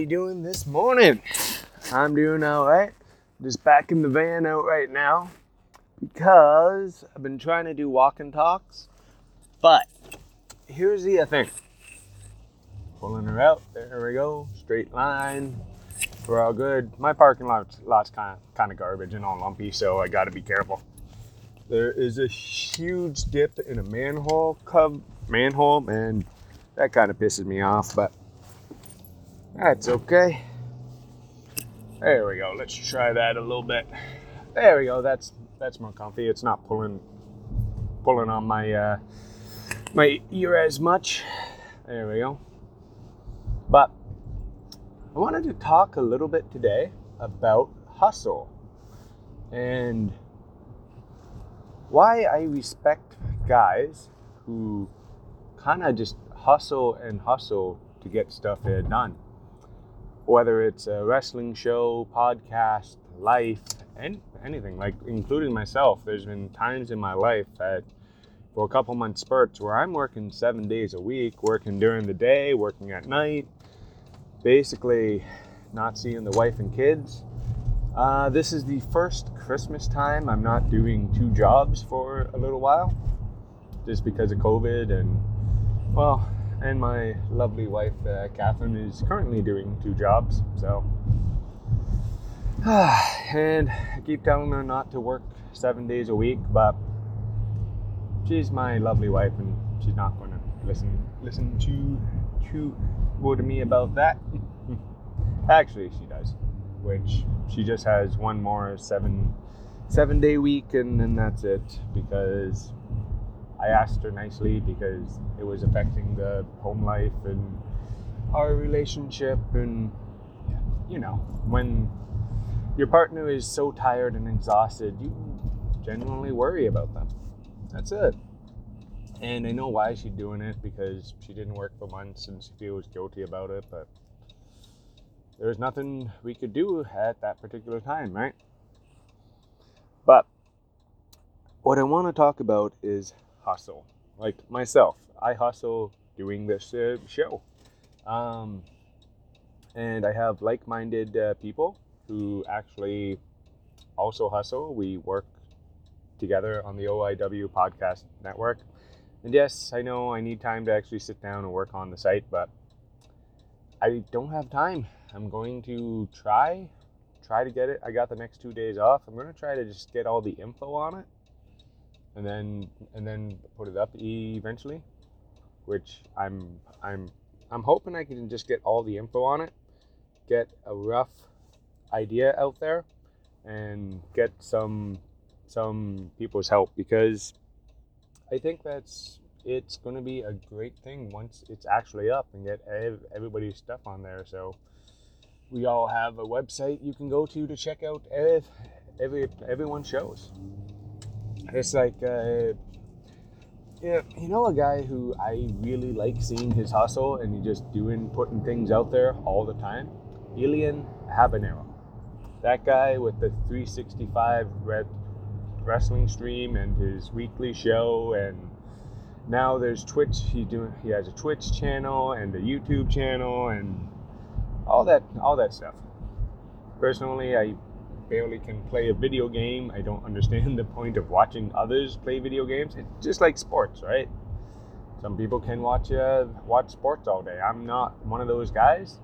Everybody doing this morning? I'm doing all right. Just back in the van out right now because I've been trying to do walk and talks. But here's the thing. Pulling her out. There we go. Straight line. We're all good. My parking lot's, lot's kind of kind of garbage and all lumpy, so I got to be careful. There is a huge dip in a manhole manhole, and that kind of pisses me off, but that's okay. There we go. Let's try that a little bit. There we go. That's that's more comfy. It's not pulling pulling on my uh, my ear as much. There we go. But I wanted to talk a little bit today about hustle and why I respect guys who kind of just hustle and hustle to get stuff done. Whether it's a wrestling show, podcast, life, and anything, like including myself, there's been times in my life that for a couple months spurts where I'm working seven days a week, working during the day, working at night, basically not seeing the wife and kids. Uh, this is the first Christmas time I'm not doing two jobs for a little while, just because of COVID and well, and my lovely wife, uh, Catherine, is currently doing two jobs. So, and I keep telling her not to work seven days a week, but she's my lovely wife, and she's not going to listen listen to to go to me about that. Actually, she does, which she just has one more seven seven day week, and then that's it because I asked her nicely because it was affecting the home life and our relationship. And, you know, when your partner is so tired and exhausted, you genuinely worry about them. That's it. And I know why she's doing it because she didn't work for months and she feels guilty about it, but there was nothing we could do at that particular time, right? But what I want to talk about is hustle. Like myself, I hustle doing this uh, show. Um, and I have like minded uh, people who actually also hustle. We work together on the OIW podcast network. And yes, I know I need time to actually sit down and work on the site, but I don't have time. I'm going to try try to get it. I got the next 2 days off. I'm going to try to just get all the info on it and then and then put it up eventually, which I'm I'm I'm hoping I can just get all the info on it, get a rough idea out there, and get some some people's help because I think that's it's going to be a great thing once it's actually up and get ev- everybody's stuff on there. So we all have a website you can go to to check out ev- every everyone's shows. It's like, uh, yeah, you know, a guy who I really like seeing his hustle and he just doing, putting things out there all the time. Elian Habanero. That guy with the 365 red wrestling stream and his weekly show and now there's Twitch. He doing he has a Twitch channel and a YouTube channel and all that all that stuff. Personally, I barely can play a video game. I don't understand the point of watching others play video games. It's just like sports, right? Some people can watch uh, watch sports all day. I'm not one of those guys,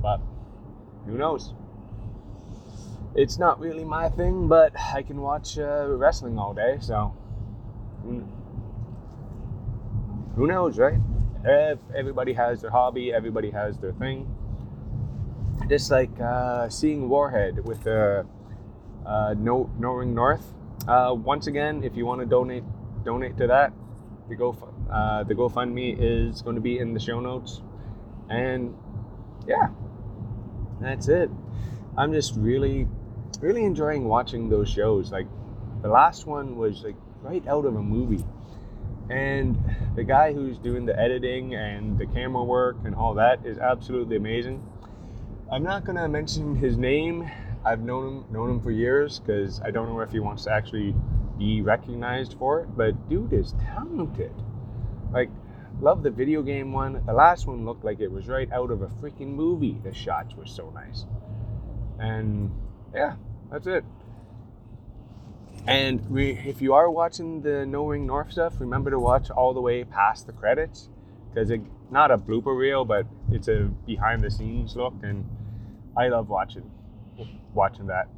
but who knows? It's not really my thing, but I can watch uh, wrestling all day, so who, knows, right? If everybody has their hobby, everybody has their thing just like uh, seeing Warhead with the uh, No Ring North. Uh, once again, if you want to donate, donate to that. The go uh, the GoFundMe is going to be in the show notes, and yeah, that's it. I'm just really, really enjoying watching those shows. Like the last one was like right out of a movie. And the guy who's doing the editing and the camera work and all that is absolutely amazing. I'm not gonna mention his name. I've known him known him for years because I don't know if he wants to actually be recognized for it. But dude is talented. Like, love the video game one. The last one looked like it was right out of a freaking movie. The shots were so nice. And yeah, that's it. And we, if you are watching the No Ring North stuff, remember to watch all the way past the credits because it not a blooper reel, but it's a behind the scenes look, and I love watching watching that.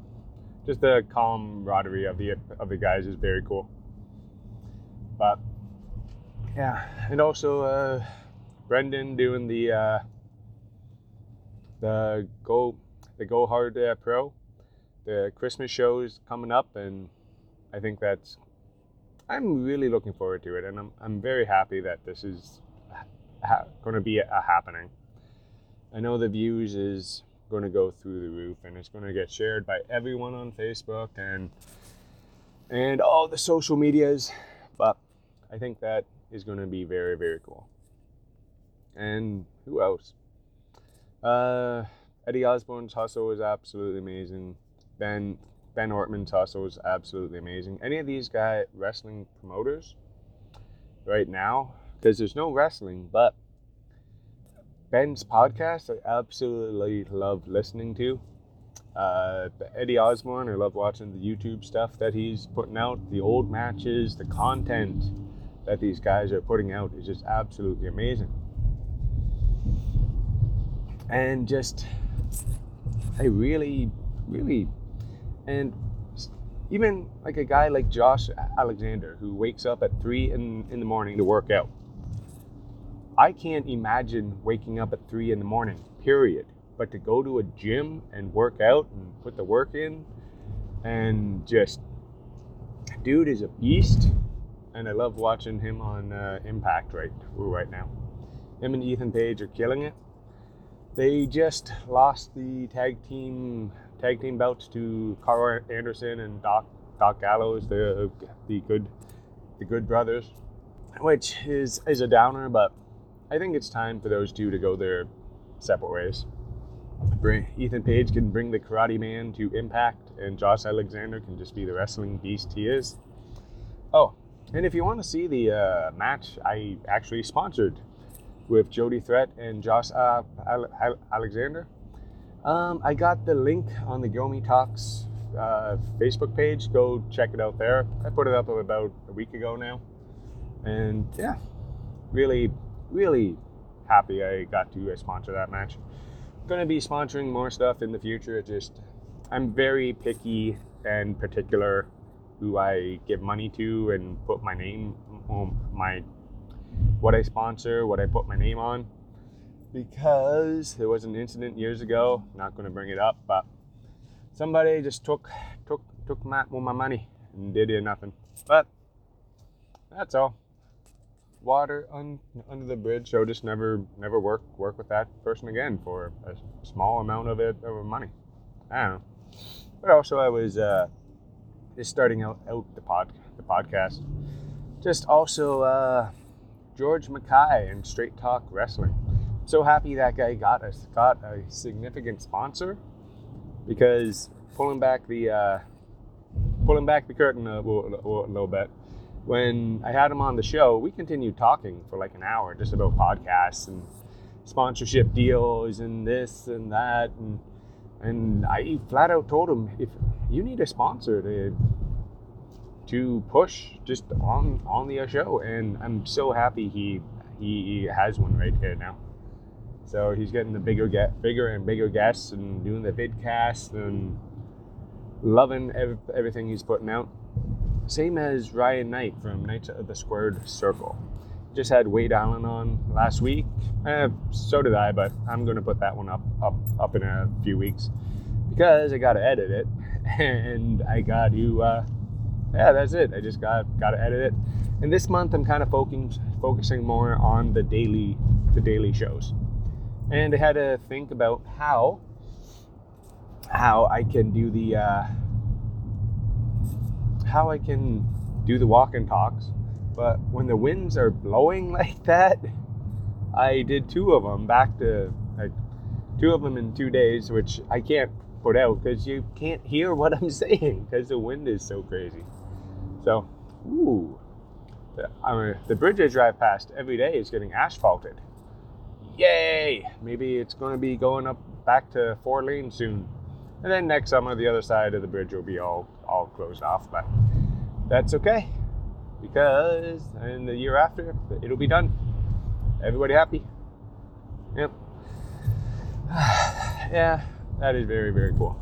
Just the camaraderie of the of the guys is very cool. But yeah, and also uh, Brendan doing the uh, the go the Go Hard uh, Pro. The Christmas show is coming up, and I think that's. I'm really looking forward to it, and I'm I'm very happy that this is ha- going to be a, a happening. I know the views is going to go through the roof, and it's going to get shared by everyone on Facebook and and all the social medias. But I think that is going to be very very cool. And who else? Uh, Eddie Osborne's hustle is absolutely amazing. Ben Ben Ortman's hustle is absolutely amazing. Any of these guy wrestling promoters right now, because there's no wrestling, but Ben's podcast I absolutely love listening to. Uh, Eddie Osborne, I love watching the YouTube stuff that he's putting out, the old matches, the content that these guys are putting out is just absolutely amazing. And just, I really, really, and even like a guy like Josh Alexander who wakes up at three in, in the morning to work out. I can't imagine waking up at three in the morning, period. But to go to a gym and work out and put the work in and just, dude is a beast. And I love watching him on uh, Impact right, right now. Him and Ethan Page are killing it. They just lost the tag team tag team belts to Karl Anderson and Doc Doc Gallows, the the good the good brothers, which is is a downer, but I think it's time for those two to go their separate ways. Ethan Page can bring the Karate Man to Impact, and Josh Alexander can just be the wrestling beast he is. Oh, and if you want to see the uh, match I actually sponsored with Jody Threat and Josh uh, Alexander, um, I got the link on the Gomi Talks uh, Facebook page. Go check it out there. I put it up about a week ago now. And yeah, really, really happy I got to uh, sponsor that match. Going to be sponsoring more stuff in the future. Just, I'm very picky and particular who I give money to and put my name on my what I sponsor, what I put my name on because there was an incident years ago. Not going to bring it up, but somebody just took took took my, my money and did nothing. But that's all. Water un, under the bridge. So just never never work work with that person again for a small amount of it of money. I don't know. But also I was uh, just starting out, out the pod the podcast. Just also uh, George Mackay and Straight Talk Wrestling so happy that guy got us got a significant sponsor because pulling back the uh, pulling back the curtain a, a, a little bit. When I had him on the show, we continued talking for like an hour just about podcasts and sponsorship deals and this and that and and I flat out told him if you need a sponsor to to push just on on the show and I'm so happy he he has one right here now. So he's getting the bigger get bigger and bigger guests and doing the vidcast and loving ev- everything he's putting out. Same as Ryan Knight from Knights of the Squared Circle. Just had Wade Allen on last week. Eh, so did I, but I'm going to put that one up up up in a few weeks because I got to edit it and I got to. Uh, yeah, that's it. I just got got to edit it. And this month I'm kind of focusing focusing more on the daily the daily shows and I had to think about how how I can do the uh, how I can do the walk and talks, but when the winds are blowing like that, I did two of them back to like two of them in two days, which I can't put out because you can't hear what I'm saying because the wind is so crazy. So, ooh, the, uh, the bridge I drive past every day is getting asphalted. Yay! Maybe it's going to be going up back to four lanes soon. And then next summer, the other side of the bridge will be all, all closed off. But that's okay because in the year after, it'll be done. Everybody happy? Yep. yeah, that is very, very cool.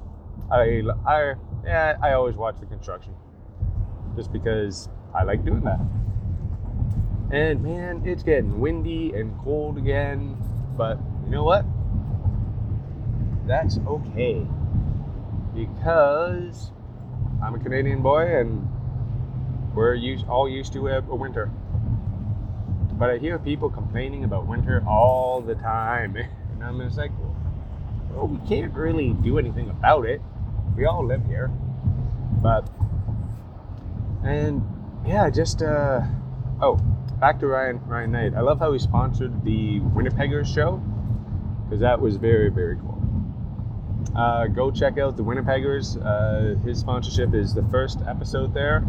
I, I, yeah, I always watch the construction just because I like doing that. And man, it's getting windy and cold again, but you know what? That's okay because I'm a Canadian boy and we're used, all used to a, winter. But I hear people complaining about winter all the time, and I'm just like, well, we can't really do anything about it. We all live here, but and yeah, just uh, oh, back to Ryan Ryan Knight. I love how he sponsored the Winnipeggers show because that was very very cool. Uh, go check out the Winnipeggers. Uh, his sponsorship is the first episode there.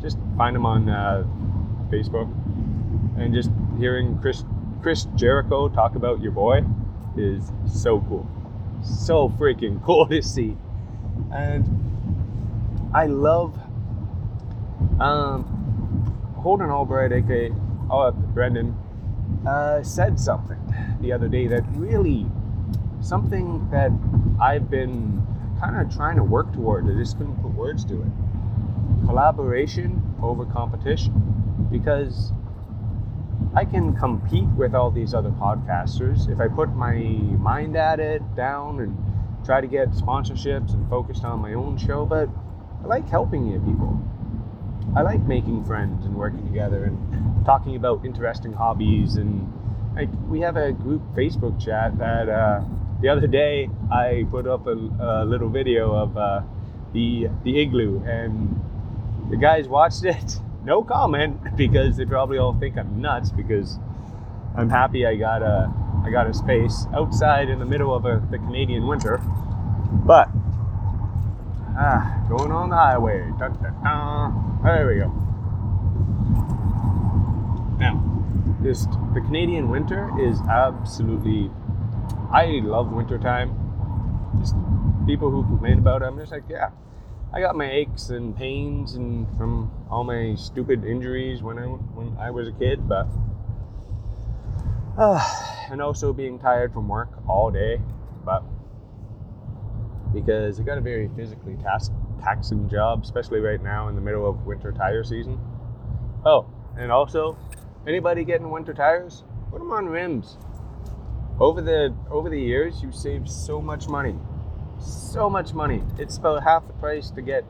Just find him on uh, Facebook, and just hearing Chris Chris Jericho talk about your boy is so cool, so freaking cool to see, and I love um, Holden Albright, aka oh, Brendan, uh, said something the other day that really something that I've been kind of trying to work toward. I just couldn't put words to it. Collaboration over competition, because I can compete with all these other podcasters if I put my mind at it down and try to get sponsorships and focused on my own show. But I like helping you people. I like making friends and working together and talking about interesting hobbies and like we have a group Facebook chat that uh, the other day I put up a, a little video of uh, the the igloo and the guys watched it. No comment because they probably all think I'm nuts because I'm happy I got a I got a space outside in the middle of a, the Canadian winter, but ah, going on the highway. There we go. Now, this the Canadian winter is absolutely. I love winter time. Just people who complain about it, I'm just like, yeah, I got my aches and pains and from all my stupid injuries when I when I was a kid, but uh, and also being tired from work all day, but because I got a very physically task, taxing job, especially right now in the middle of winter tire season. Oh, and also, anybody getting winter tires? Put them on rims. Over the over the years, you save so much money, so much money. It's about half the price to get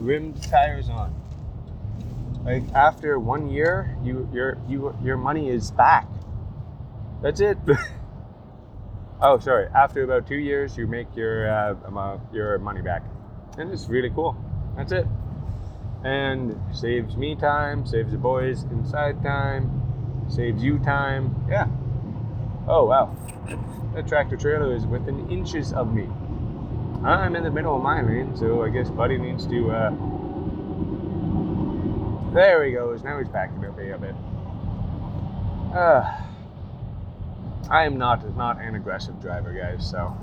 rimmed tires on. Like after one year, you your you your money is back. That's it. oh, sorry. After about two years, you make your uh, amount, your money back, and it's really cool. That's it, and saves me time, saves the boys inside time, saves you time. Yeah. Oh wow, that tractor trailer is within inches of me. I'm in the middle of my lane, so I guess Buddy needs to. Uh... There he goes. Now he's backing up a bit. Uh, I am not not an aggressive driver, guys. So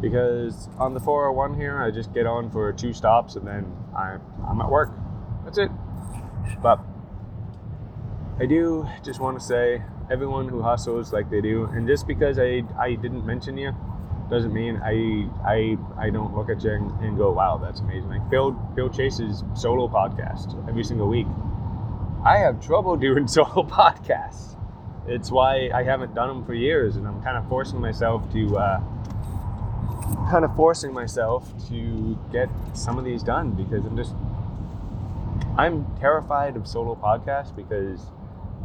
because on the 401 here, I just get on for two stops and then I'm I'm at work. That's it. But I do just want to say everyone who hustles like they do, and just because I I didn't mention you doesn't mean I I I don't look at you and, and go, wow, that's amazing. Like Bill Bill Chase's solo podcast every single week. I have trouble doing solo podcasts. It's why I haven't done them for years, and I'm kind of forcing myself to uh, kind of forcing myself to get some of these done because I'm just I'm terrified of solo podcasts because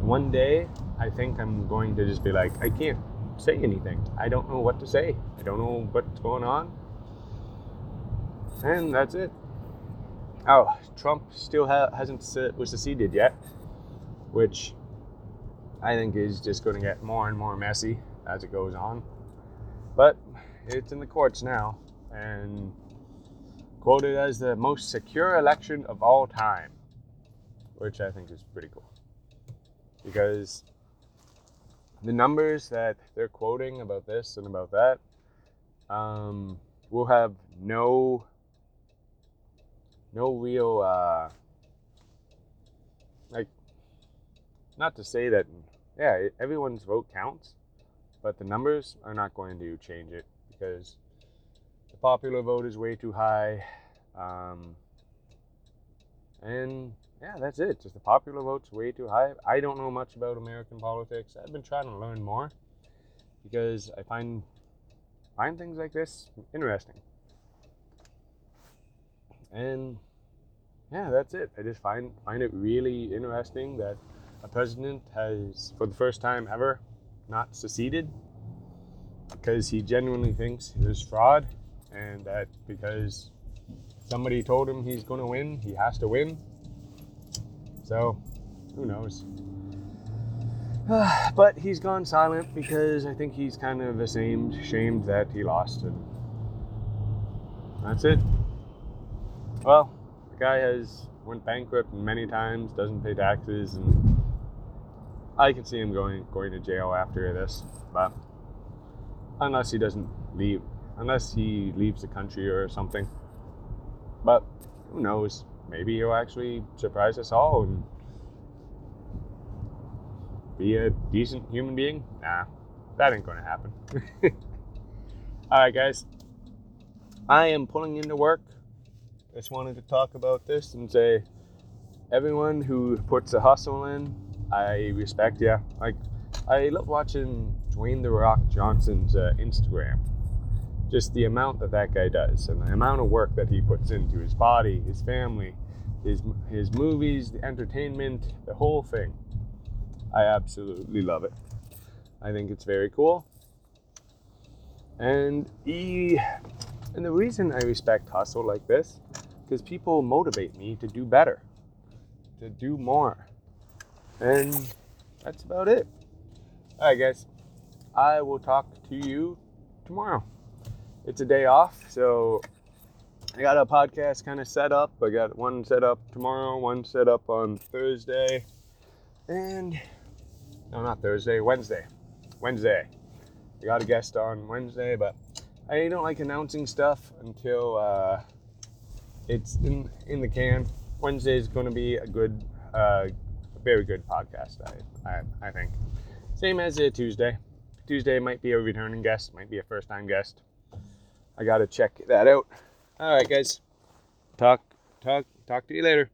one day I think I'm going to just be like I can't say anything. I don't know what to say. I don't know what's going on. And that's it. Oh, Trump still ha- hasn't was seceded yet, which I think is just going to get more and more messy as it goes on. But it's in the courts now and quoted as the most secure election of all time, which I think is pretty cool. Because the numbers that they're quoting about this and about that um, will have no no real uh, like not to say that yeah everyone's vote counts but the numbers are not going to change it because the popular vote is way too high um, and yeah that's it just the popular vote's way too high i don't know much about american politics i've been trying to learn more because i find find things like this interesting and yeah, that's it. I just find find it really interesting that a president has, for the first time ever, not seceded because he genuinely thinks there's fraud, and that because somebody told him he's going to win, he has to win. So, who knows? but he's gone silent because I think he's kind of ashamed, shamed that he lost, and that's it. Well, the guy has went bankrupt many times, doesn't pay taxes, and I can see him going going to jail after this. But unless he doesn't leave, unless he leaves the country or something. But who knows? Maybe he'll actually surprise us all and be a decent human being. Nah, that ain't gonna happen. all right, guys. I am pulling into work just wanted to talk about this and say everyone who puts a hustle in, I respect you. Like I love watching Dwayne the Rock Johnson's uh, Instagram. Just the amount that that guy does and the amount of work that he puts into his body, his family, his his movies, the entertainment, the whole thing. I absolutely love it. I think it's very cool. And he and the reason I respect hustle like this because people motivate me to do better, to do more. And that's about it. All right, guys. I will talk to you tomorrow. It's a day off, so I got a podcast kind of set up. I got one set up tomorrow, one set up on Thursday, and no, not Thursday, Wednesday. Wednesday. I got a guest on Wednesday, but I don't like announcing stuff until uh, it's in in the can. Wednesday is going to be a good, uh, very good podcast. I, I I think. Same as a Tuesday. Tuesday might be a returning guest, might be a first time guest. I got to check that out. All right, guys. Talk talk talk to you later.